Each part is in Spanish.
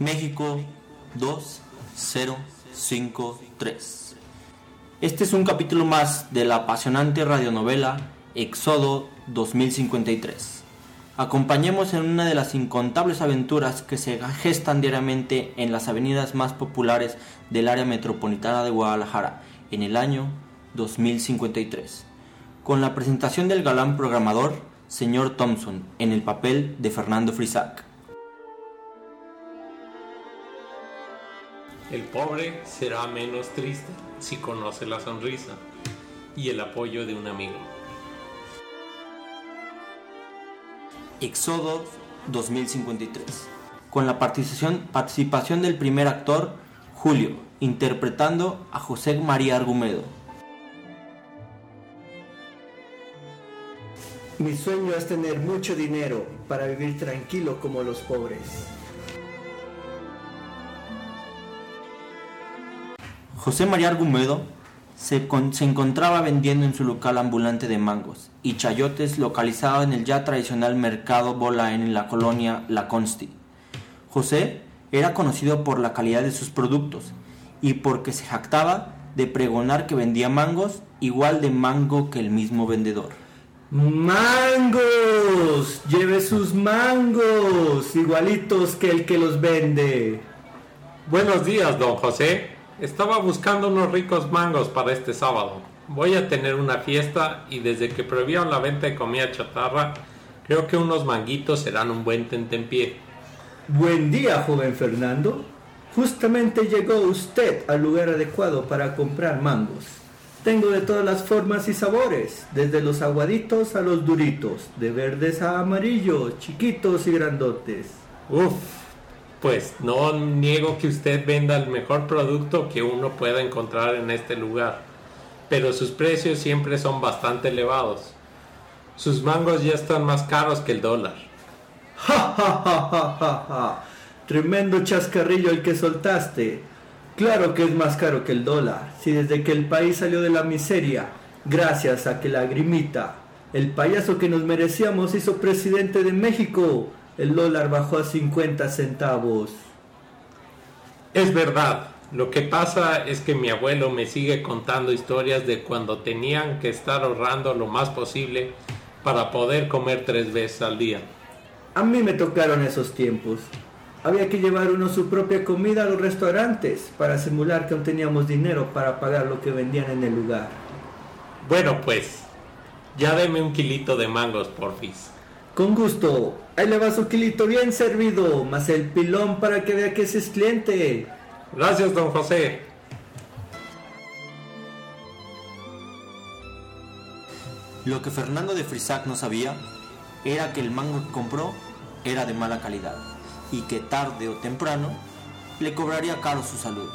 México 2053. Este es un capítulo más de la apasionante radionovela Éxodo 2053. Acompañemos en una de las incontables aventuras que se gestan diariamente en las avenidas más populares del área metropolitana de Guadalajara en el año 2053, con la presentación del galán programador, señor Thompson, en el papel de Fernando Frisac. El pobre será menos triste si conoce la sonrisa y el apoyo de un amigo. Éxodo 2053, con la participación, participación del primer actor, Julio, interpretando a José María Argumedo. Mi sueño es tener mucho dinero para vivir tranquilo como los pobres. José María Argumedo se, se, encontraba vendiendo en su local ambulante de mangos y chayotes localizado en el ya tradicional mercado Bola en la colonia La Consti. José era conocido por la calidad de sus productos y porque se jactaba de pregonar que vendía mangos igual de mango que el mismo vendedor. ¡Mangos! Lleve sus mangos, igualitos que el que los vende. Buenos días, don José. Estaba buscando unos ricos mangos para este sábado. Voy a tener una fiesta y desde que prohibieron la venta de comida chatarra, creo que unos manguitos serán un buen tentempié. Buen día, joven Fernando. Justamente llegó usted al lugar adecuado para comprar mangos. Tengo de todas las formas y sabores, desde los aguaditos a los duritos, de verdes a amarillos, chiquitos y grandotes. Uf, pues no niego que usted venda el mejor producto que uno pueda encontrar en este lugar, pero sus precios siempre son bastante elevados. Sus mangos ya están más caros que el dólar. ¡Ja, ja, ja, ja, ja! Tremendo chascarrillo el que soltaste. Claro que es más caro que el dólar, si desde que el país salió de la miseria, gracias a que la grimita, el payaso que nos merecíamos, hizo presidente de México, el dólar bajó a 50 centavos. Es verdad. Lo que pasa es que mi abuelo me sigue contando historias de cuando tenían que estar ahorrando lo más posible para poder comer tres veces al día. A mí me tocaron esos tiempos. Había que llevar uno su propia comida a los restaurantes para simular que aún teníamos dinero para pagar lo que vendían en el lugar. Bueno, pues, ya deme un kilito de mangos, porfis. Con gusto. Ahí le va su kilito bien servido, más el pilón para que vea que ese es cliente. Gracias, don José. Lo que Fernando de Frisac no sabía era que el mango que compró era de mala calidad y que tarde o temprano le cobraría caro su salud.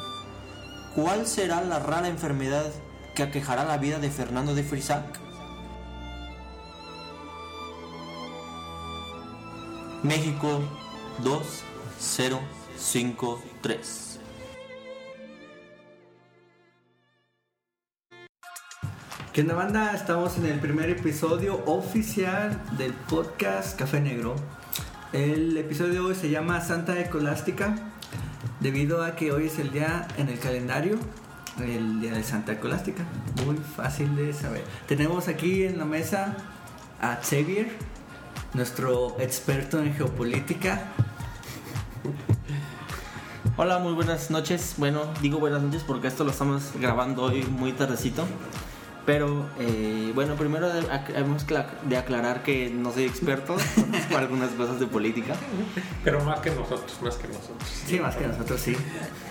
¿Cuál será la rara enfermedad que aquejará la vida de Fernando de Frisac? México 2053. ¿Qué onda banda? Estamos en el primer episodio oficial del podcast Café Negro. El episodio de hoy se llama Santa Ecolástica debido a que hoy es el día en el calendario, el día de Santa Ecolástica. Muy fácil de saber. Tenemos aquí en la mesa a Xavier, nuestro experto en geopolítica. Hola, muy buenas noches. Bueno, digo buenas noches porque esto lo estamos grabando hoy muy tardecito. Pero eh, bueno, primero debemos de aclarar que no soy experto, conozco algunas cosas de política. Pero más que nosotros, más que nosotros. Sí, más que nosotros, sí.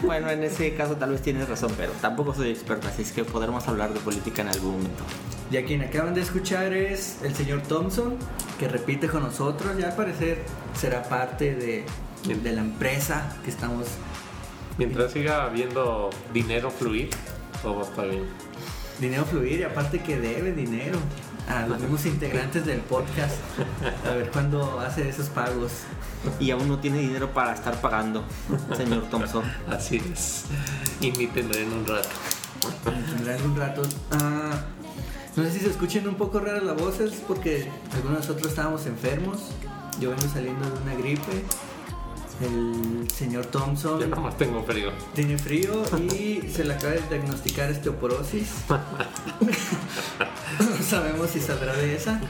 Bueno, en ese caso tal vez tienes razón, pero tampoco soy experto, así es que podremos hablar de política en algún momento. Y a quien acaban de escuchar es el señor Thompson, que repite con nosotros, ya al parecer será parte de, de la empresa que estamos... Mientras siga habiendo dinero fluir, todo está bien dinero fluir y aparte que debe dinero a los mismos integrantes del podcast. A ver cuándo hace esos pagos. Y aún no tiene dinero para estar pagando, señor Thompson. Así es. Tendré en un rato. En un rato. Ah, no sé si se escuchen un poco raras las voces porque algunos de nosotros estábamos enfermos. Yo vengo saliendo de una gripe. El señor Thompson Yo nomás tengo frío. tiene frío y se le acaba de diagnosticar osteoporosis. no sabemos si saldrá de esa.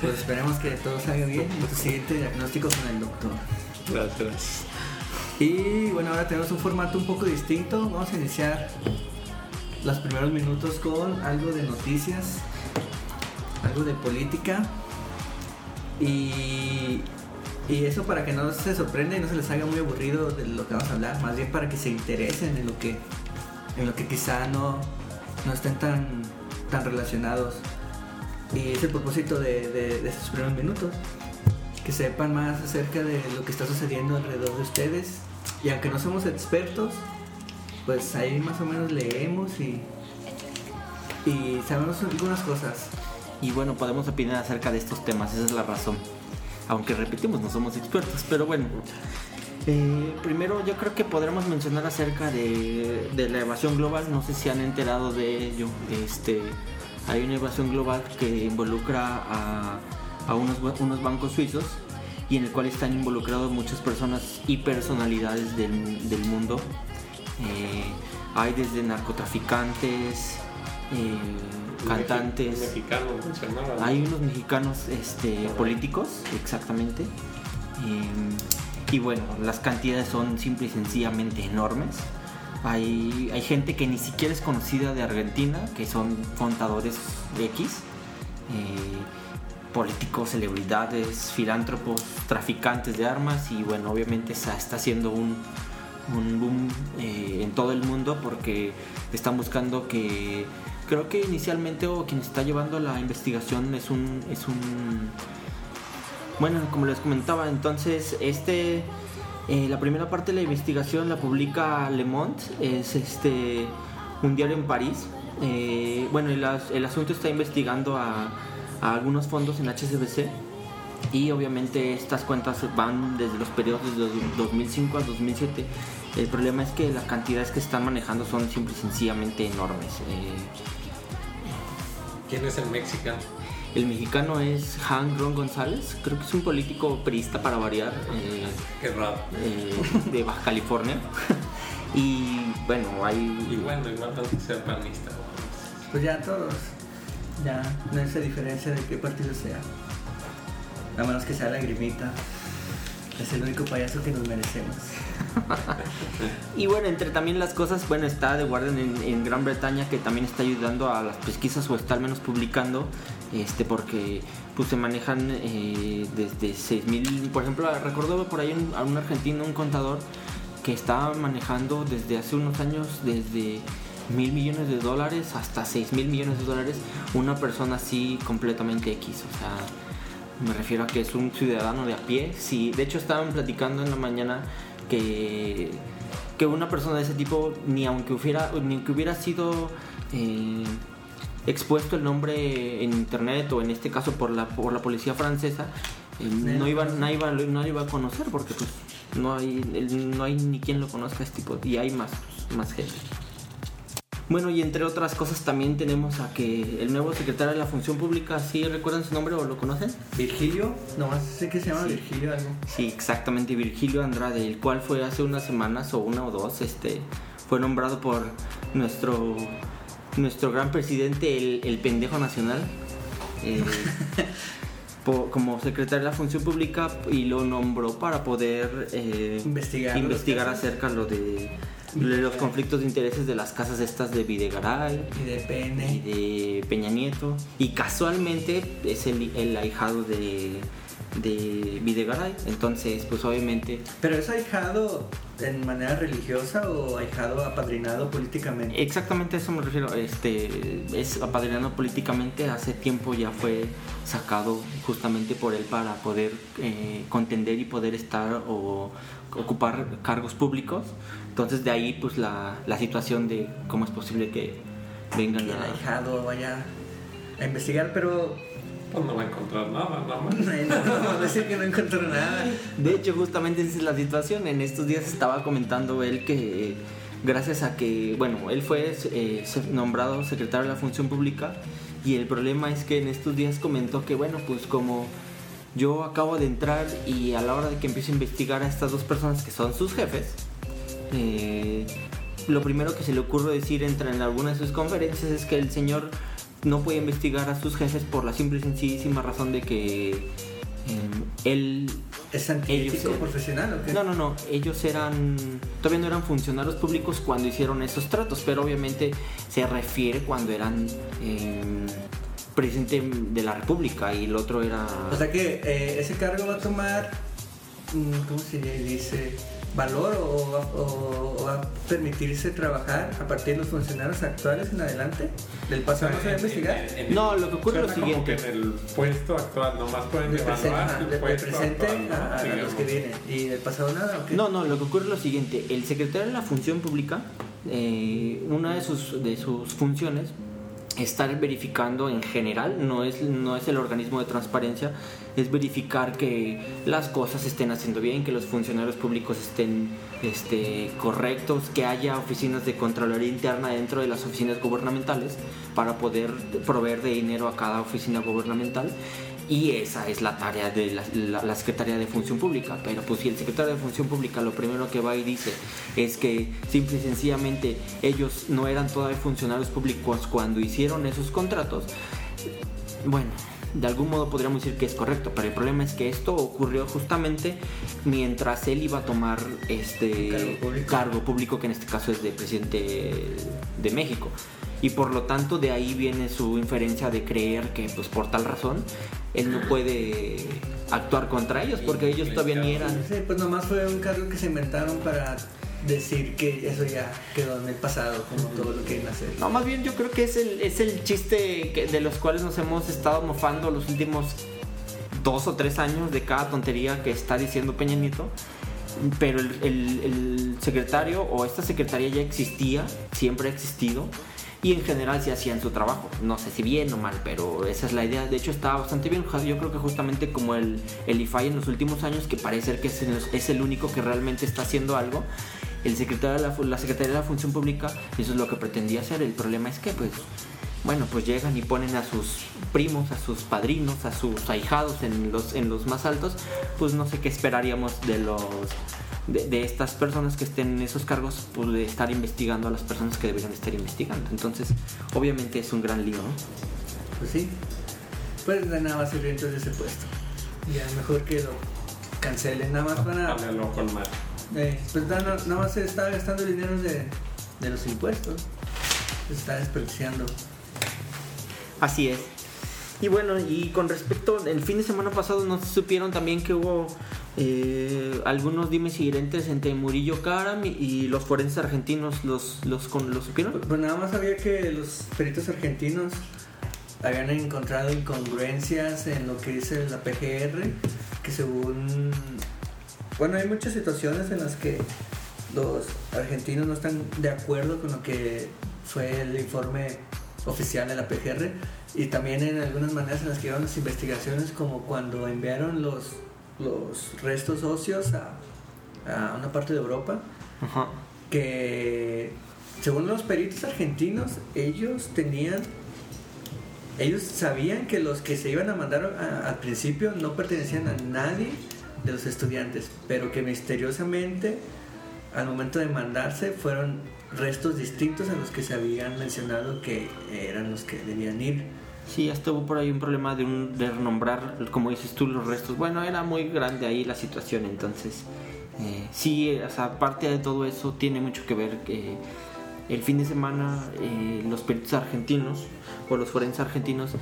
Pues esperemos que todo salga bien en tu siguiente diagnóstico con el doctor. Gracias. Y bueno, ahora tenemos un formato un poco distinto. Vamos a iniciar los primeros minutos con algo de noticias, algo de política. Y, y eso para que no se sorprenda y no se les haga muy aburrido de lo que vamos a hablar, más bien para que se interesen en lo que, en lo que quizá no, no estén tan, tan relacionados. Y es el propósito de, de- de estos primeros minutos que sepan más acerca de lo que está sucediendo alrededor de ustedes. Y aunque no somos expertos, pues ahí más o menos leemos y, y sabemos algunas cosas. Y bueno, podemos opinar acerca de estos temas, esa es la razón. Aunque repetimos, no somos expertos, pero bueno. Eh, primero yo creo que podremos mencionar acerca de, de la evasión global, no sé si han enterado de ello. Este, hay una evasión global que involucra a, a unos, unos bancos suizos y en el cual están involucrados muchas personas y personalidades del, del mundo. Eh, hay desde narcotraficantes, eh, cantantes. mexi- un mexicano mencionaba. ¿no? Hay unos mexicanos este, políticos, exactamente. Eh, y bueno, las cantidades son simple y sencillamente enormes. Hay, hay gente que ni siquiera es conocida de Argentina, que son contadores X, eh, políticos, celebridades, filántropos, traficantes de armas y bueno, obviamente está, está haciendo un, un boom eh, en todo el mundo porque están buscando que creo que inicialmente o quien está llevando la investigación es un es un bueno como les comentaba entonces este eh, la primera parte de la investigación la publica Le Monde es este un diario en París Eh, bueno el, el asunto está investigando a, a algunos fondos en HSBC y obviamente estas cuentas van desde los periodos de 2005 a 2007. El problema es que las cantidades que están manejando son simple y sencillamente enormes. Eh, ¿Quién es el mexicano? el mexicano es Han Ron González, creo que es un político priista para variar, eh, Qué raro. eh, de Baja California. y bueno, Y hay... bueno, igual no hay que ser panista. Pues ya todos, ya no hace diferencia de qué partido sea. A menos que sea la grimita. Es el único payaso que nos merecemos. Y bueno, entre también las cosas, bueno, está The Guardian en, Gran Bretaña que también está ayudando a las pesquisas o está al menos publicando, este, porque pues se manejan eh, desde 6.000, por ejemplo, recordó por ahí a un argentino, un contador, que estaba manejando desde hace unos años, desde mil millones de dólares hasta 6 mil millones de dólares, una persona así completamente X, o sea... Me refiero a que es un ciudadano de a pie. Sí, de hecho estaban platicando en la mañana que, que una persona de ese tipo, ni aunque hubiera, ni aunque hubiera sido eh, expuesto el nombre en internet o en este caso por la, por la policía francesa, eh, no, iba, no, iba, no iba a conocer porque pues no hay, no hay ni quien lo conozca a este tipo y hay más, más gente. Bueno, y entre otras cosas también tenemos a que el nuevo secretario de la Función Pública, ¿sí recuerdan su nombre o lo conocen? Virgilio, nomás sé que se llama Sí. Virgilio algo. Sí, exactamente, Virgilio Andrade, el cual fue hace unas semanas o una o dos, este, fue nombrado por nuestro, nuestro gran presidente, el, el pendejo nacional, eh, como secretario de la Función Pública y lo nombró para poder eh, Investigar investigar acerca de los conflictos de intereses de las casas estas de Videgaray Y de y pene. de Peña Nieto. Y casualmente es el, el ahijado de, de Videgaray. Entonces, pues obviamente. ¿Pero es ahijado en manera religiosa o ahijado apadrinado políticamente? Exactamente a eso me refiero. Este es apadrinado políticamente. Hace tiempo ya fue sacado justamente por él para poder eh, contender y poder estar o ocupar cargos públicos. Entonces de ahí pues la, la situación de cómo es posible que vengan Que el a, ahijado vaya a investigar, pero Pues no va a encontrar nada, nada más. no, no, decir que no encontró nada. De hecho, justamente esa es la situación. En estos días estaba comentando él que eh, gracias a que, bueno, él fue eh, nombrado secretario de la Función Pública y el problema es que en estos días comentó que, bueno, pues como yo acabo de entrar y a la hora de que empiezo a investigar a estas dos personas que son sus jefes, eh, lo primero que se le ocurre decir entra en alguna de sus conferencias es que el señor no puede investigar a sus jefes por la simple y sencillísima razón de que eh, él ¿Es Ellos- profesional o qué? no, no, no. Ellos eran. Todavía no eran funcionarios públicos cuando hicieron esos tratos, pero obviamente se refiere cuando eran eh, presidente de la República y el otro era. O sea que eh, ese cargo va a tomar, mm, ¿cómo se dice? ¿Valor o, va- o- o va a permitirse trabajar a partir de los funcionarios actuales en adelante? ¿Del pasado no se va a investigar? No, lo que ocurre es lo como siguiente. que en el puesto actual nomás pueden evaluar el puesto presente a, a los que vienen. ¿Y del pasado nada? No, no, lo que ocurre es lo siguiente. El secretario de la Función Pública, eh, una de sus, de sus funciones, estar verificando en general, no es, no es el organismo de transparencia, es verificar que las cosas estén haciendo bien, que los funcionarios públicos estén este, correctos, que haya oficinas de Contraloría Interna dentro de las oficinas gubernamentales para poder proveer de dinero a cada oficina gubernamental. Y esa es la tarea de la, Secretaría de Función Pública. Pero pues si el secretario de Función Pública lo primero que va y dice es que simple y sencillamente ellos no eran todavía funcionarios públicos cuando hicieron esos contratos, bueno, de algún modo podríamos decir que es correcto, pero el problema es que esto ocurrió justamente mientras él iba a tomar este Cargo público. cargo público, que en este caso es de presidente de México. Y por lo tanto de ahí viene su inferencia de creer que pues por tal razón él no puede actuar contra ellos porque ellos todavía ni eran Sí, pues nomás fue un cargo que se inventaron para decir que eso ya quedó en el pasado, como todo lo que quieren hacer. No, más bien yo creo que es el, es el chiste que- de los cuales nos hemos estado mofando los últimos dos o tres años de cada tontería que está diciendo Peña Nieto. Pero el, el- el secretario o esta secretaría ya existía, siempre ha existido. Y en general sí hacían su trabajo. No sé si bien o mal, pero esa es la idea. De hecho está bastante bien. Yo creo que justamente como el, el IFAI en los últimos años, que parece ser que es es el único que realmente está haciendo algo, el secretario de la, fu- la Secretaría de la Función Pública, eso es lo que pretendía hacer. El problema es que, pues, bueno, pues llegan y ponen a sus primos, a sus padrinos, a sus ahijados en los, en los más altos, pues no sé qué esperaríamos de los de, de estas personas que estén en esos cargos, pues de estar investigando a las personas que deberían estar investigando. Entonces, obviamente es un gran lío, ¿no? Pues sí. Pues de nada va a servir entonces ese puesto. Ya mejor que lo cancelen, nada más van a... Cámbialo con mal. Eh, pues nada, nada más se está gastando el dinero de, de los impuestos. Se está desperdiciando. Así es. Y bueno, y con respecto, el fin de semana pasado nos supieron también que hubo eh, algunos dimes y direntes entre Murillo Karam y, los forenses argentinos, ¿los, los, con, ¿los supieron? Pues nada más sabía que los peritos argentinos habían encontrado incongruencias en lo que dice la PGR, que según... Bueno, hay muchas situaciones en las que los argentinos no están de acuerdo con lo que fue el informe oficial de la PGR y también en algunas maneras en las que llevan las investigaciones como cuando enviaron los, los restos óseos a, a una parte de Europa Ajá. que según los peritos argentinos, ellos tenían, ellos sabían que los que se iban a mandar a- al principio no pertenecían a nadie de los estudiantes, pero que misteriosamente al momento de mandarse fueron restos distintos a los que se habían mencionado que eran los que debían ir. Sí, hasta hubo por ahí un problema de, un, de renombrar, como dices tú, los restos. Bueno, era muy grande ahí la situación, entonces eh, sí, o sea, aparte de todo eso, tiene mucho que ver que el fin de semana eh, los peritos argentinos o los forenses argentinos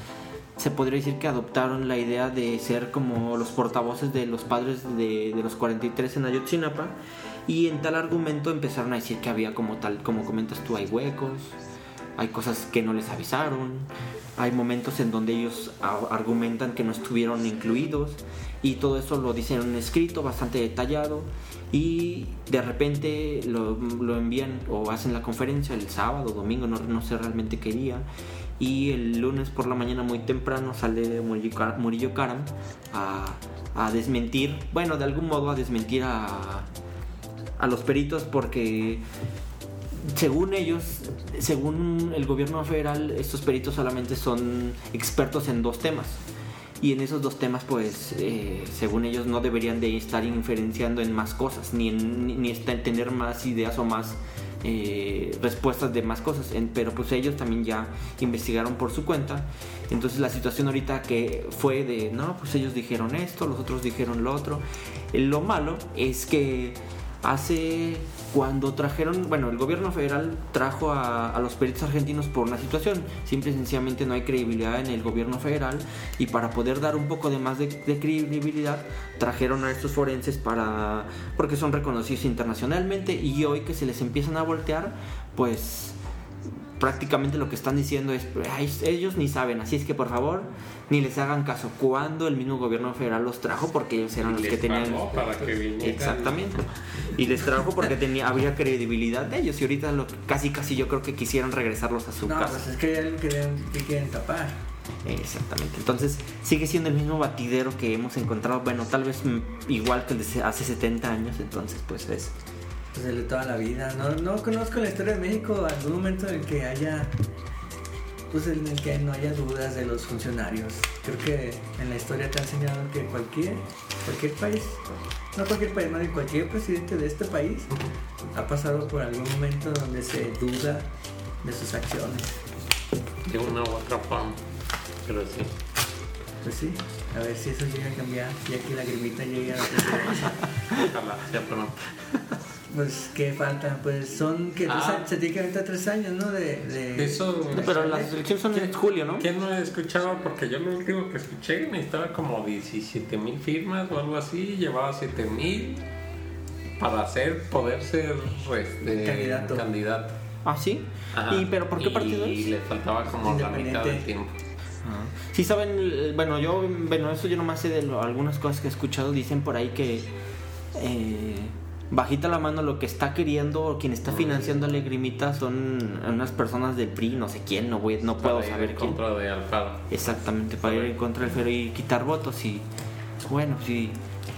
se podría decir que adoptaron la idea de ser como los portavoces de los padres de, de los 43 en Ayotzinapa y en tal argumento empezaron a decir que había como tal, como comentas tú, hay huecos, hay cosas que no les avisaron, hay momentos en donde ellos argumentan que no estuvieron incluidos y todo eso lo dicen en un escrito bastante detallado y de repente lo, lo envían o hacen la conferencia el sábado, domingo, no, no sé realmente qué día y el lunes por la mañana muy temprano sale Murillo Karam a, a desmentir, bueno, de algún modo a desmentir a, a los peritos porque según ellos, según el gobierno federal, estos peritos solamente son expertos en dos temas. y en esos dos temas pues eh, según ellos no deberían de estar inferenciando en más cosas ni en, ni, tener más ideas o más eh, respuestas de más cosas En- pero pues ellos también ya investigaron por su cuenta. Entonces la situación ahorita que fue de no pues ellos dijeron esto los otros dijeron lo otro lo malo es que hace cuando trajeron, bueno, el gobierno federal trajo a, los peritos argentinos por una situación, simple y sencillamente no hay credibilidad en el gobierno federal y para poder dar un poco de más de credibilidad trajeron a estos forenses para, porque son reconocidos internacionalmente y hoy que se les empiezan a voltear, pues prácticamente lo que están diciendo es, "Ay, ellos ni saben, así es que por favor ni les hagan caso cuando el mismo gobierno federal los trajo porque ellos eran los Les que tenían pagó para que vinieran. Exactamente. Y les trajo porque tenía, había credibilidad de ellos. Y ahorita lo, casi casi yo creo que quisieran regresarlos a su No, casa. pues es que hay algo que, deben- que quieren tapar. Exactamente. Entonces sigue siendo el mismo batidero que hemos encontrado. Bueno, tal vez mm, igual que el de hace 70 años. Entonces pues es... Pues el de toda la vida. No, no conozco la historia de México algún momento en el que haya. Pues en el que no haya dudas de los funcionarios. Creo que en la historia te ha enseñado que cualquier, cualquier país, no cualquier país, no, cualquier presidente de este país ha pasado por algún momento donde se duda de sus acciones. De una u otra forma. Pero sí. Pues sí, a ver si eso llega a cambiar, ya que la grimita llegue a la. Ojalá sea pronto. Pues, ¿qué falta? Pues son que Ah. se tiene que aventar tres años, ¿no? De, de- Eso. No, pero las elecciones son en julio, ¿no? ¿Quién no he escuchado? Porque yo lo último que escuché necesitaba como 17 mil firmas o algo así. Llevaba 7 mil para hacer, poder ser este, Candidato. candidato. Ah, sí. Ajá. ¿Y pero por qué Y partido es? le faltaba como la mitad del tiempo. Ah. Sí saben, eh, bueno, yo, bueno, eso yo nomás sé de lo- algunas cosas que he escuchado, dicen por ahí que eh, bajita la mano lo que está queriendo o quien está financiando a Legrimita son unas personas del PRI, no sé quién, no voy, no puedo Para ir saber en quién. contra de Alfaro. Exactamente, para ir en contra del fero y quitar votos y bueno, si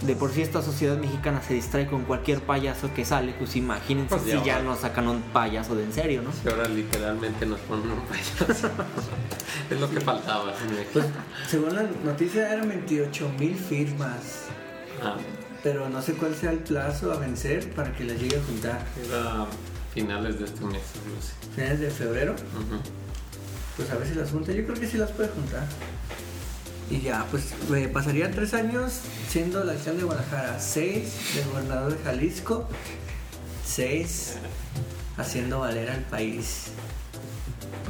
de por sí esta sociedad mexicana se distrae con cualquier payaso que sale, pues imagínense Pues si ya nos sacan un payaso de en serio, ¿no? Y ahora literalmente nos ponen un payaso. es lo que faltaba. Pues, según la noticia eran 28 mil firmas, Ah, pero no sé cuál sea el plazo a vencer para que las llegue a juntar. era finales de este mes. algo así. Finales de febrero, pues a ver si las junta. Yo creo que sí las puede juntar. Y ya, pues eh, pasarían tres años siendo la alcalde de Guadalajara, seis de gobernador de Jalisco, seis haciendo valer al país.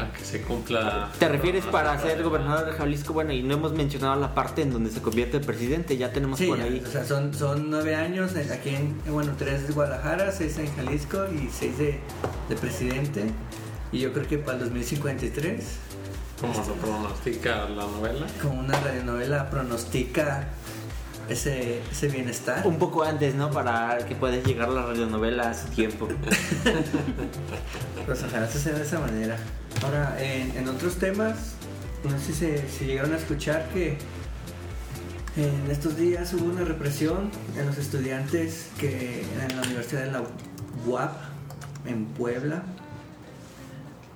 Para que se cumpla. ¿Te refieres para ser gobernador de Jalisco? Bueno, y no hemos mencionado la parte en donde se convierte el presidente, ya tenemos Sí, por ahí. o sea, son, son nueve años aquí en, bueno, tres de Guadalajara, seis en Jalisco y seis de, de presidente. Y yo creo que para el 2053, Como lo pronostica la novela. como una radionovela pronostica ese, ese bienestar. Un poco antes, ¿no? Para que pueda llegar la radionovela a su tiempo. Pues ojalá se sea de esa manera. Ahora, en, en otros temas, no sé si, se- si llegaron a escuchar que en estos días hubo una represión en los estudiantes que en la Universidad de la UAP, en Puebla.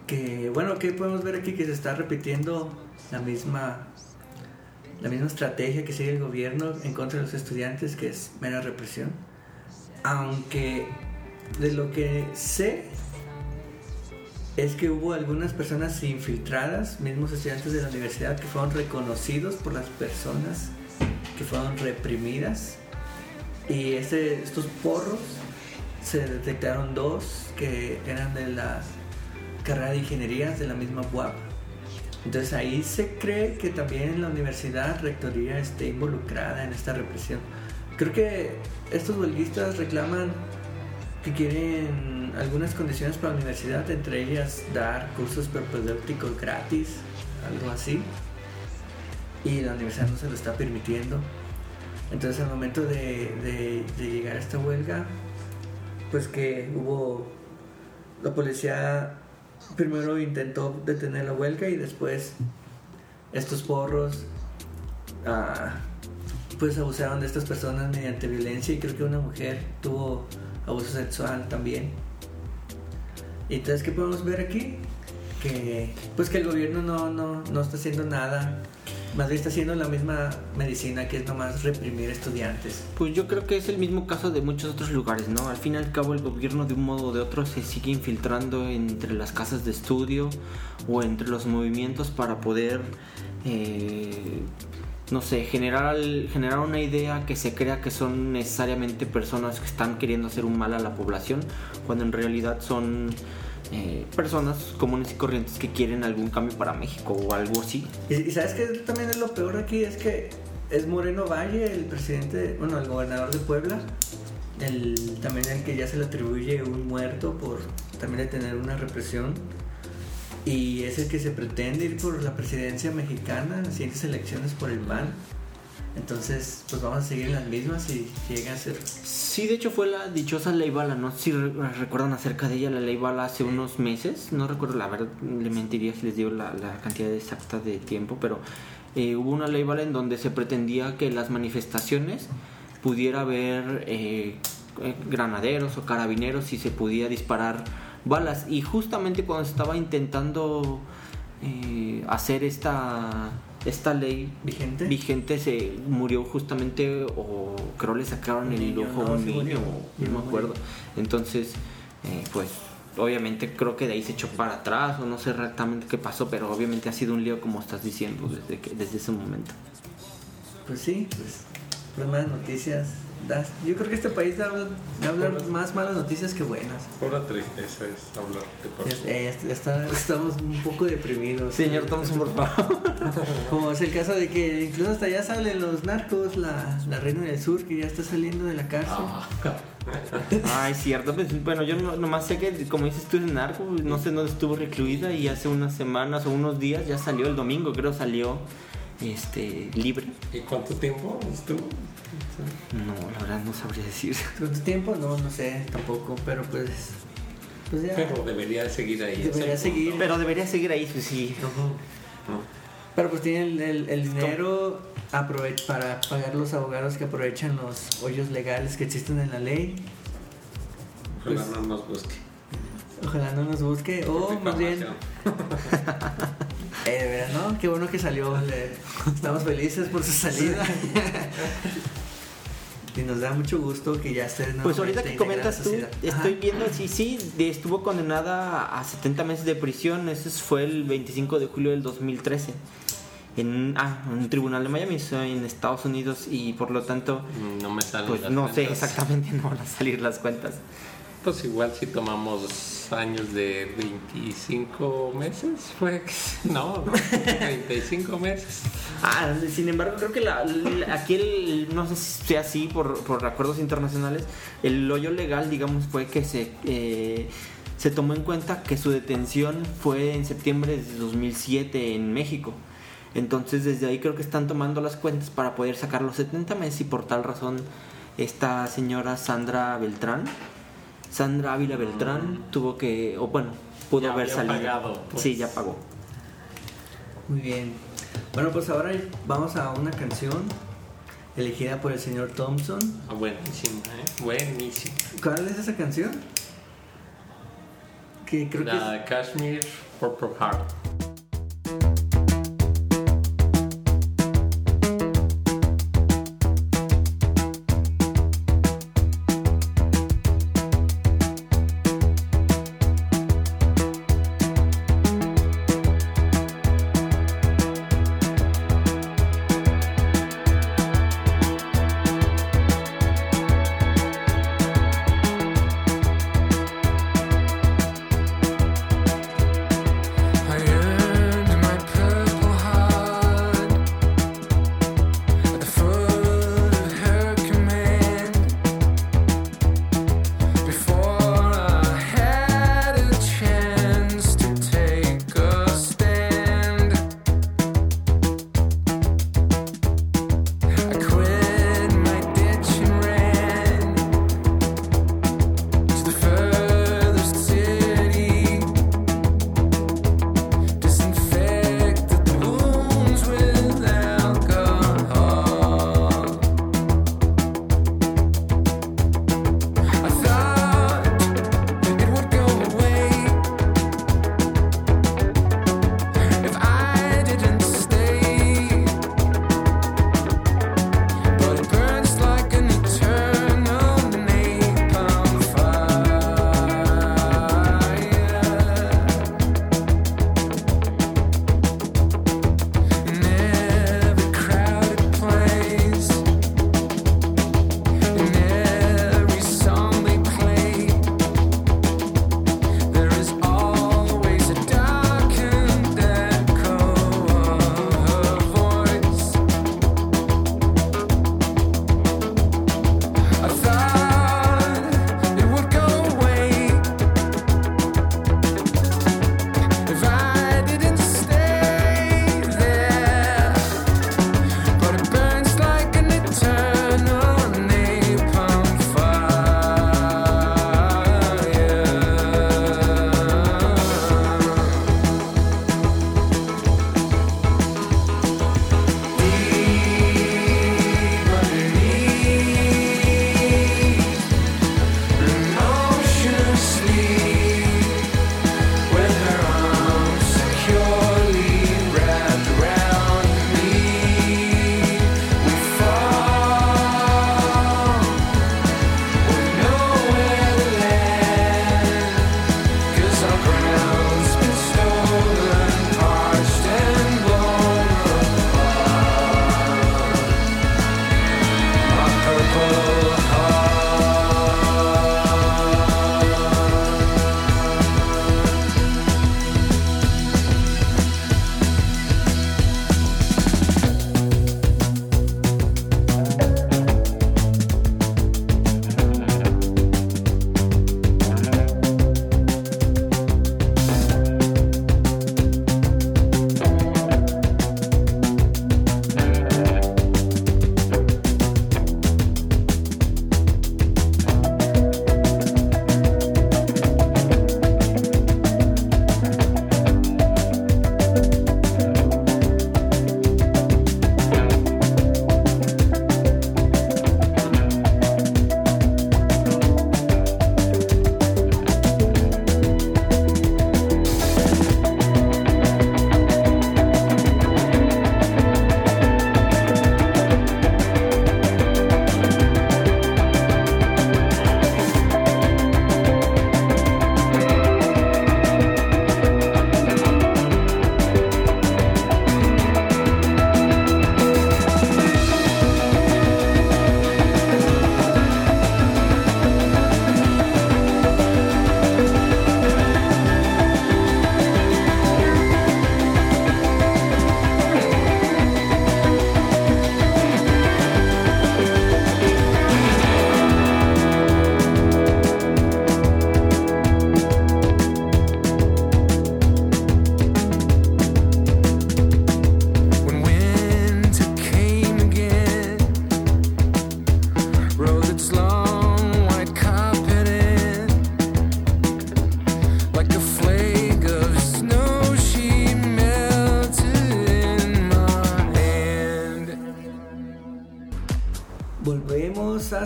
Que bueno, que podemos ver aquí que se está repitiendo la misma la misma estrategia que sigue el gobierno en contra de los estudiantes, que es mera represión. Aunque de lo que sé es que hubo algunas personas infiltradas, mismos estudiantes de la universidad, que fueron reconocidos por las personas que fueron reprimidas. Y este, estos porros se detectaron dos que eran de la carrera de ingenierías de la misma UAP. Entonces ahí se cree que también la universidad, rectoría, esté involucrada en esta represión. Creo que estos huelguistas reclaman que quieren algunas condiciones para la universidad, entre ellas dar cursos propedéuticos gratis, algo así. Y la universidad no se lo está permitiendo. Entonces al momento de, de- de llegar a esta huelga, pues que hubo la policía primero intentó detener la huelga y después estos porros ah, pues abusaron de estas personas mediante violencia y creo que una mujer tuvo abuso sexual también. Y entonces, ¿qué podemos ver aquí? Que pues que el gobierno no, no, no está haciendo nada más bien está haciendo la misma medicina que es nomás reprimir estudiantes. Pues yo creo que es el mismo caso de muchos otros lugares, ¿no? Al fin y al cabo el gobierno de un modo o de otro se sigue infiltrando entre las casas de estudio o entre los movimientos para poder, eh, no sé, generar, generar una idea que se crea que son necesariamente personas que están queriendo hacer un mal a la población, cuando en realidad son eh, personas comunes y corrientes que quieren algún cambio para México o algo así. Y, sabes que también es lo peor aquí, es que es Moreno Valle, el presidente, bueno, el gobernador de Puebla, el, también el que ya se le atribuye un muerto por también de tener una represión. Y es el que se pretende ir por la presidencia mexicana en siguientes elecciones por el PAN. Entonces, pues vamos a seguir en las mismas y llega a ser. Sí, de hecho fue la dichosa ley bala, no sé si recuerdan acerca de ella, la ley bala hace unos meses, no recuerdo la verdad, le mentiría si les digo la, cantidad exacta de tiempo, pero eh, hubo una ley bala en donde se pretendía que las manifestaciones pudiera haber eh, eh, granaderos o carabineros y se podía disparar balas. Y justamente cuando se estaba intentando hacer esta esta ley vigente. vigente se murió justamente o creo le sacaron el ojo a un niño no me acuerdo. Entonces eh, pues obviamente creo que de ahí se echó para atrás o no sé exactamente qué pasó pero obviamente ha sido un lío como estás diciendo desde que desde ese momento. Pues sí pues, pues más yo creo que este país da, hablar más malas noticias que buenas. Pura tristeza es hablar de ya, está, estamos un poco deprimidos. Señor Thompson, por favor. Como es el caso de que incluso hasta ya salen los narcos, la, la reina del sur que ya está saliendo de la cárcel. Ah. Ay, cierto. Pues, bueno, yo no, nomás sé que, como dices tú, es narco. No sé dónde estuvo recluida y hace unas semanas o unos días ya salió el domingo, creo salió este libre. ¿Y cuánto tiempo estuvo? No, la verdad no sabría decir. ¿Cuánto tiempo? No, no sé tampoco, pero pues... pues pero debería seguir ahí. Debería seguir. Pero debería seguir ahí, pues sí. Pero pues tiene el, el, dinero para pagar los abogados que aprovechan los hoyos legales que existen en la ley. Ojalá pues, no nos busque. Ojalá no nos busque. O más bien. eh, de veras, ¿no? Qué bueno que salió. Estamos felices por su salida. Y nos da mucho gusto que ya esté Pues ahorita que comentas tú, estoy viendo, sí, sí, estuvo condenada a 70 meses de prisión, ese fue el 25 de julio del 2013. En, ah, un tribunal de Miami, en Estados Unidos, y por lo tanto, no me salen pues no sé exactamente, no van a salir las cuentas. Pues igual si tomamos años de 25 meses, fue no, 35 meses. Ah, sin embargo, creo que la, aquí no sé si sea así por, por acuerdos internacionales, el hoyo legal, digamos, fue que se, eh, se tomó en cuenta que su detención fue en septiembre de 2007 en México. Entonces desde ahí creo que están tomando las cuentas para poder sacar los 70 meses y por tal razón esta señora Sandra Beltrán Sandra Ávila Beltrán tuvo que, o bueno, pudo haber salido. Pues. Sí, ya pagó. Muy bien. Bueno, pues ahora vamos a una canción elegida por el señor Thompson. Ah, buenísima, ¿eh? Buenísima. ¿Cuál es esa canción? Que creo La Kashmir Purple Heart.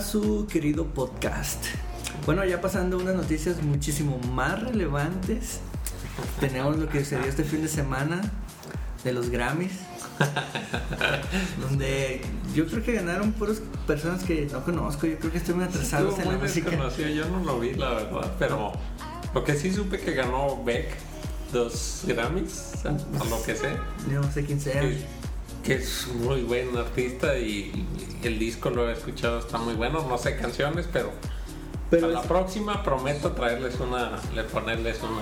Su querido podcast. Bueno, ya pasando unas noticias muchísimo más relevantes. Tenemos lo que sucedió este fin de semana de los Grammys. donde yo creo que ganaron puras personas que no conozco. Yo creo que estoy muy atrasado en la música. yo no lo vi, la verdad, pero lo que sí supe que ganó Beck dos Grammys, o lo que sé, Yo no sé quién sea. Que es muy buen artista y, el disco lo he escuchado, está muy bueno, no sé canciones, pero, Pero, a la próxima prometo traerles una, le ponerles una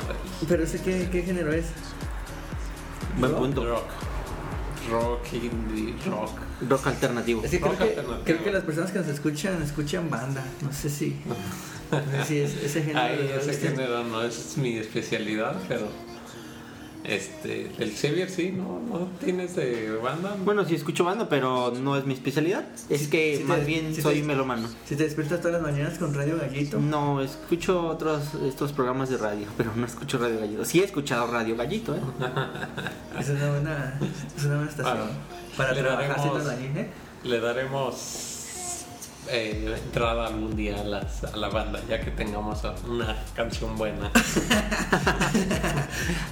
pero ese qué, qué género es. Buen ¿Rock? punto. rock, rock, indie, rock. Rock alternativo. Que creo, Rock que alternativo. creo que las personas que nos escuchan escuchan banda. No sé si. No sé si es- ese género. Ay, ese género no es mi especialidad, pero este, el Xavier sí, ¿no? ¿No tienes de banda? Bueno, sí escucho banda, pero no es mi especialidad. Es Sí, que sí te- más bien sí soy te- melomano. Si te despiertas todas las mañanas con Radio Gallito. No, escucho otros estos programas de radio, pero no escucho Radio Gallito. Sí he escuchado Radio Gallito, ¿eh? Es una buena, es una buena estación. Bueno, para le trabajar daremos- haciendo la línea. Le daremos eh, entrada algún día a, las- a la banda, ya que tengamos una canción buena.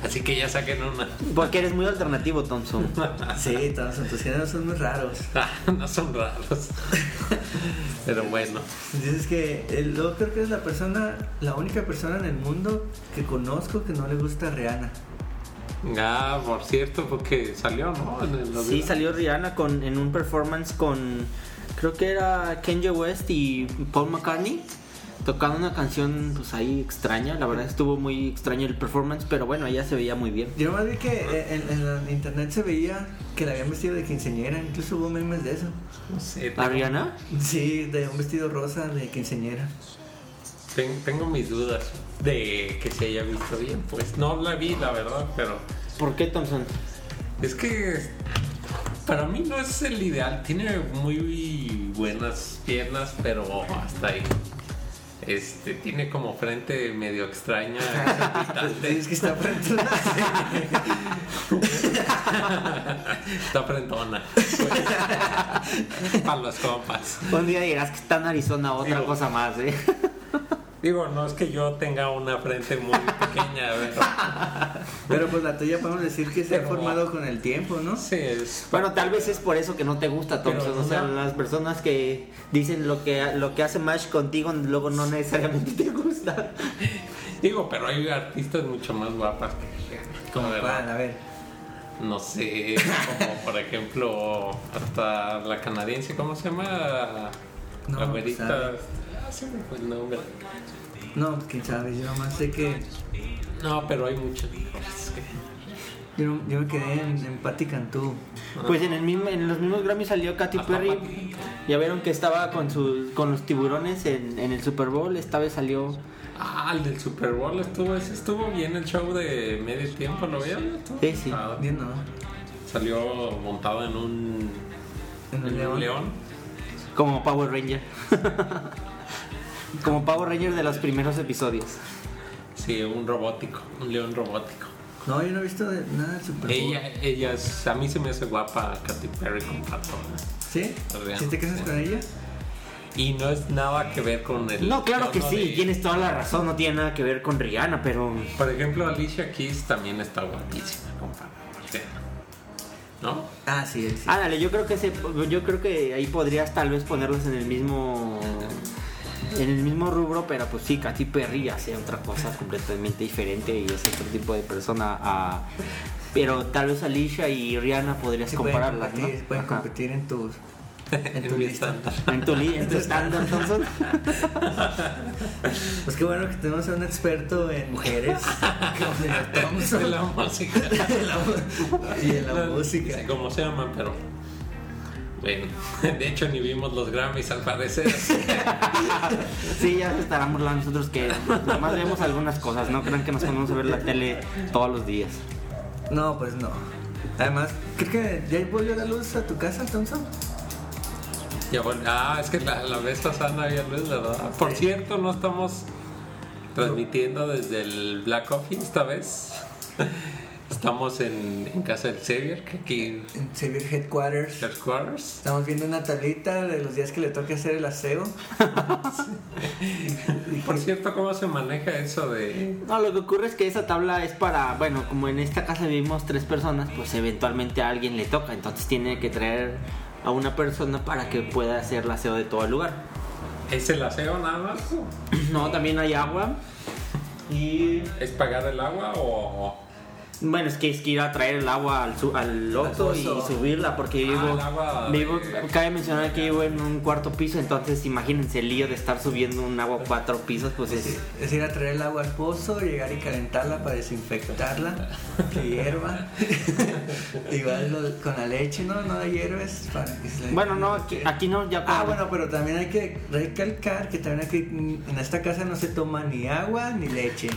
Así que ya saquen una. Porque eres muy alternativo, Thompson. Sí, todos tus géneros son muy raros. no son raros. Pero bueno. Dices que el, yo creo que es la persona, la única persona en el mundo que conozco que no le gusta a Rihanna. Ah, por cierto, porque salió, ¿no? En el- Sí, salió Rihanna con, en un performance con, creo que era Kanye West y Paul McCartney, tocando una canción pues ahí extraña. La verdad estuvo muy extraño el performance, pero bueno, ella se veía muy bien. Yo nomás vi que en, en la internet se veía que la habían vestido de quinceñera, incluso hubo memes de eso. No sé, ¿A tengo- Rihanna? Sí, de un vestido rosa de quinceñera. Ten- tengo mis dudas de que se haya visto bien. Pues no la vi, la verdad, pero ¿Por qué Thompson? es que para mí no es el ideal. Tiene muy buenas piernas, pero hasta ahí. Este, tiene como frente medio extraña. Es que está frente Está frentona. Para los compas. Un día dirás que está en Arizona, otra Digo- cosa más, ¿eh? Digo, no es que yo tenga una frente muy pequeña, pero Pero pues la tuya podemos decir que se ha formado con el tiempo, ¿no? sí es. Bueno, tal vez es por eso que no te gusta Thompson. Pero o sea, no. las personas que dicen lo que, lo que hace Match contigo, luego no necesariamente te gusta. Digo, pero hay artistas mucho más guapas que Como cuál, a ver. No sé, como por ejemplo, hasta la canadiense, ¿cómo se llama? No, la güerita. sabe. Ah, sí me fue el nombre. No, pues, quién sabe, yo nomás sé que No, pero hay muchos yo, yo me quedé en, en Patti Cantú. Pues en, el mismo, en los mismos Grammys salió Katy Perry. Ya vieron que estaba con, sus con los tiburones en, en el Super Bowl. Esta vez salió. Ah, el del Super Bowl estuvo, ese estuvo bien el show de medio tiempo, ¿lo vieron? Sí, sí. Yo no. Salió montado en un, En un en un león. león. Como Power Ranger. como Power Ranger de los primeros episodios. Sí, un robótico, un león robótico. No, yo no he visto de- nada del Super. Ella, ella es, a mí se me hace guapa Katy Perry con pato. ¿Sí? ¿Sí te casas con ella? Y no es nada que ver con el. No, claro que tono sí, de- tienes toda la razón. No tiene nada que ver con Rihanna, pero. Por ejemplo, Alicia Keys también está guapísima, compa. O sea, ¿No? Ah, sí, sí. Ándale, yo creo que ese, yo creo que ahí podrías tal vez ponerlos en el mismo en el mismo rubro, pero pues sí, Katy Perry hace otra cosa completamente diferente y es otro tipo de persona a pero tal vez Alicia y Rihanna podrías Sí, pueden compararlas, ¿no? competir, pueden Ajá. competir en tus en tu mi lista. estándar. En tu, li- en tu estándar, Thompson. Pues qué bueno que tenemos a un experto en mujeres como. De la música. En la mu- y en la música. Sí, como se llaman, pero. Bueno, de hecho ni vimos los Grammys al parecer. Sí, ya se estarán burlando nosotros que nomás vemos algunas cosas, no crean que nos ponemos a ver la tele todos los días. No, pues no. Además, creo que ya volvió la luz a tu casa, Thompson. Ya, bueno, ah, es que la, la vez pasada no había luz, ¿verdad? Por cierto, no estamos transmitiendo desde el Black Coffee esta vez. Estamos en, en casa del Xavier, que aquí En Xavier Headquarters. Headquarters. Estamos viendo una tablita de los días que le toca hacer el aseo. Por cierto, ¿cómo se maneja eso de No, lo que ocurre es que esa tabla es para, bueno, como en esta casa vivimos tres personas, pues eventualmente a alguien le toca, entonces tiene que traer a una persona para que pueda hacer el aseo de todo el lugar. ¿Es el aseo nada más? No, también hay agua y ¿Es pagar el agua o...? Bueno, es que es que ir a traer el agua al, su- al Oxxo y subirla porque Ah, vivo, agua cabe mencionar que vivo en un cuarto piso, entonces imagínense el lío de estar subiendo un agua a cuatro pisos, pues es... Es ir a traer el agua al pozo, llegar y calentarla para desinfectarla, que hierva. Igual lo- con la leche, ¿no? No la hierves para que se le- Bueno, no, aquí, aquí no, ya Ah, bueno, pero también hay que recalcar que también aquí en esta casa no se toma ni agua ni leche.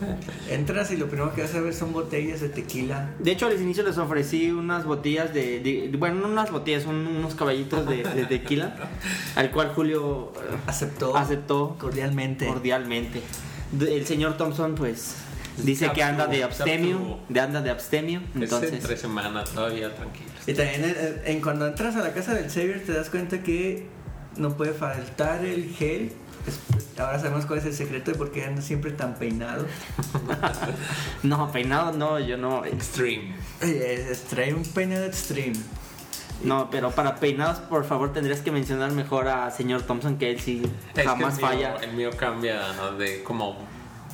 Entras y lo primero que vas a ver son botellas de tequila. De hecho, al inicio les ofrecí unas botellas de, de- bueno, no unas botellas, son unos caballitos de, de tequila, al cual Julio eh, Aceptó aceptó cordialmente. cordialmente. De- El señor Thompson, pues, dice que anda de abstemio, de anda de abstemio, Es entonces... entre semanas, todavía tranquilo. Y también en, en cuando entras a la casa del Xavier te das cuenta que no puede faltar el gel. Ahora sabemos cuál es el secreto de por qué anda siempre tan peinado. No, peinado no, yo no. Extreme. Trae un peinado extreme. No, pero para peinados, por favor, tendrías que mencionar mejor a señor Thompson, que él sí Es que jamás el mío- falla. El mío cambia de cómo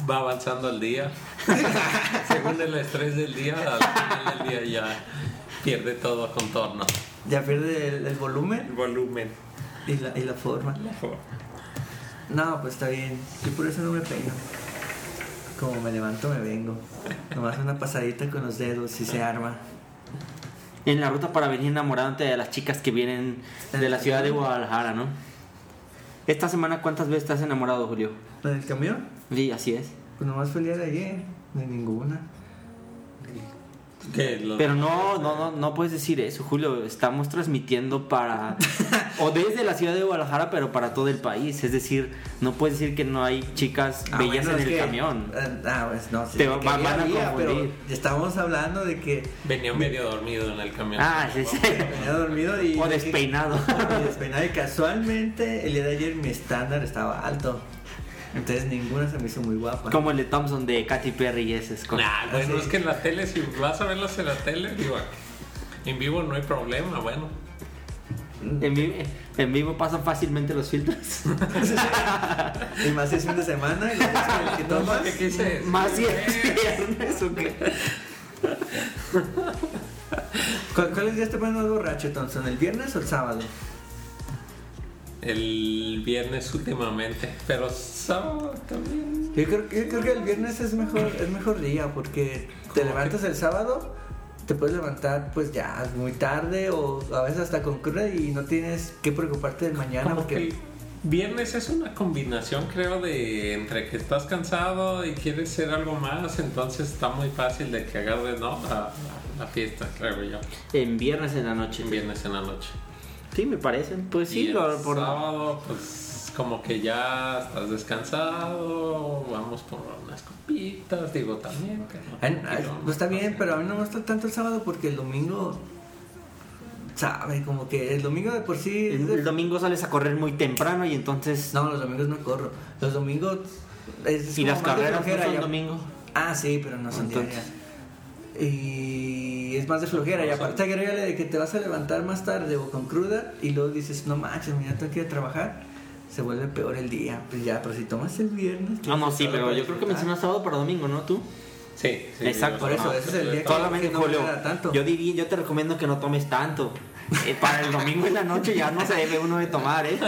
va avanzando el día. Según el estrés del día, al final del día ya pierde todo contorno. Ya pierde el, el El volumen volumen. Y la, y la forma. No, pues está bien. Yo por eso no me peino. Como me levanto, me vengo. Nomás una pasadita con los dedos y se arma. En la ruta para venir enamorándote de las chicas que vienen de la ciudad de Guadalajara, ¿no? Esta semana, ¿cuántas veces estás enamorado, Julio? ¿La del camión? Sí, así es. Pues nomás fue el día de ayer. De ninguna. Pero no, no, no, no puedes decir eso, Julio. Estamos transmitiendo para. o desde la ciudad de Guadalajara, pero para todo el país. Es decir, no puedes decir que no hay chicas Ah, bellas bueno, en el que- camión. eh, Ah, pues no, sí, Te van- a había, pero confundir. estábamos hablando de que venía medio dormido en el camión. Ah, sí, sí. venía dormido y. O despeinado. y despeinado y casualmente el día de ayer mi estándar estaba alto. Entonces ninguna se me hizo muy guapa. Como el de Thompson de Katy Perry y ese es con- Nah, bueno, sí. es que en la tele, si vas a verlas en la tele, digo, en vivo no hay problema, bueno. En, vivo, en vivo pasan fácilmente los filtros. Y más si es fin de semana y en el que tomas. ¿Qué quise? Más si es viernes o qué. ¿Cuál- ¿Cuáles días te pones más borracho, Thompson? ¿El viernes o el sábado? El viernes últimamente, pero sábado también. Yo creo, yo creo que el viernes es mejor, es mejor día porque te ¿Cómo levantas el sábado, te puedes levantar pues ya muy tarde o a veces hasta con cruda y no tienes que preocuparte del mañana porque el viernes es una combinación, creo, de entre que estás cansado y quieres hacer algo más, entonces está muy fácil de que agarres, ¿no? La, la fiesta, creo yo. En viernes en la noche. En viernes en la noche. Sí, me parecen. Pues sí, y el lo- por... sábado, pues como que ya estás descansado, vamos por unas copitas, digo también. que no- Ay, pues está bien, pero a mí no me gusta tanto el sábado porque el domingo sabe como que el domingo de por sí el, de- el domingo sales a correr muy temprano y entonces... no los domingos no corro los domingos es y las carreras no son ya. domingo. Ah, sí, pero no son Entonces- diarias. Y es más de flojera. Y aparte agrégale de que te vas a levantar más tarde o con cruda y luego dices, no manches, mañana tengo que ir a trabajar. Se vuelve peor el día. Pues ya, pero si tomas el viernes... No, no, sí, pero yo creo que mencionas sábado para domingo, ¿no? ¿Tú? Sí, sí, Exacto, por eso, no, ese es el día que- Solamente, no Julio, tanto. yo diría, yo te recomiendo que no tomes tanto. Eh, para el domingo en la noche ya no se debe uno de tomar, ¿eh?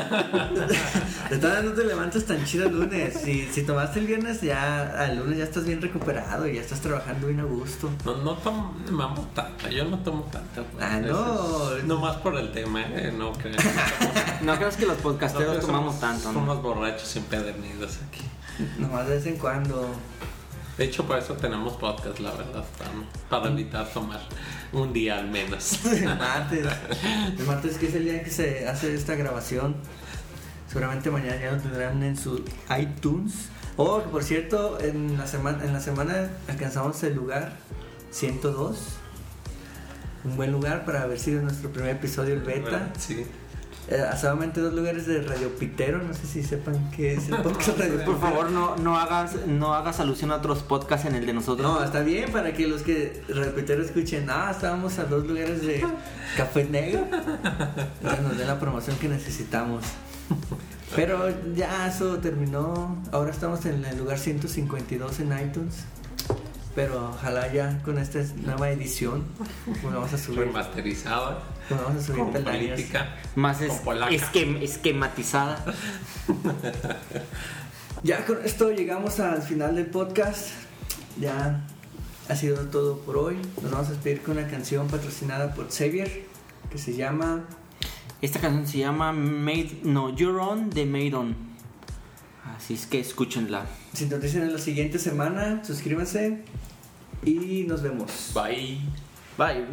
De todas maneras, no te levantas tan chido el lunes. Si, si tomaste el viernes, ya al lunes ya estás bien recuperado y ya estás trabajando bien a gusto. No, no tomamos tanto, yo no tomo tanto. Ah, no. No más por el tema, ¿eh? no creo. No creas que los podcasteros No, tomamos somos- tanto, ¿no? Somos borrachos empedernidos aquí. Nomás de vez en cuando. De hecho, por eso tenemos podcast, la verdad, para, para evitar tomar un día al menos. El martes. El martes que es el día que se hace esta grabación. Seguramente mañana ya lo tendrán en su iTunes. Oh, por cierto, en la semana, en la semana alcanzamos el lugar 102. Un buen lugar para haber sido nuestro primer episodio, el beta. Sí. Eh, solamente dos lugares de Radio Pitero, no sé si sepan qué es el podcast Radio Por favor, no, no, hagas, no hagas alusión a otros podcasts en el de nosotros. No, está bien para que los que Radio Pitero escuchen, ah, estábamos a dos lugares de café negro. Entonces nos den la promoción que necesitamos. Pero ya eso terminó. Ahora estamos en el lugar 152 en iTunes. Pero ojalá ya con esta nueva edición pues vamos a subir, Remasterizada. pues vamos a subir Con política. Más es, Con polaca. esquem- esquematizada. Ya con esto llegamos al final del podcast. Ya ha sido todo por hoy. Nos vamos a despedir con una canción patrocinada por Xavier que se llama Esta canción se llama Made, no, You're On de Made On. Así es que escúchenla. Sintonicen en la siguiente semana, suscríbanse y nos vemos. Bye. Bye.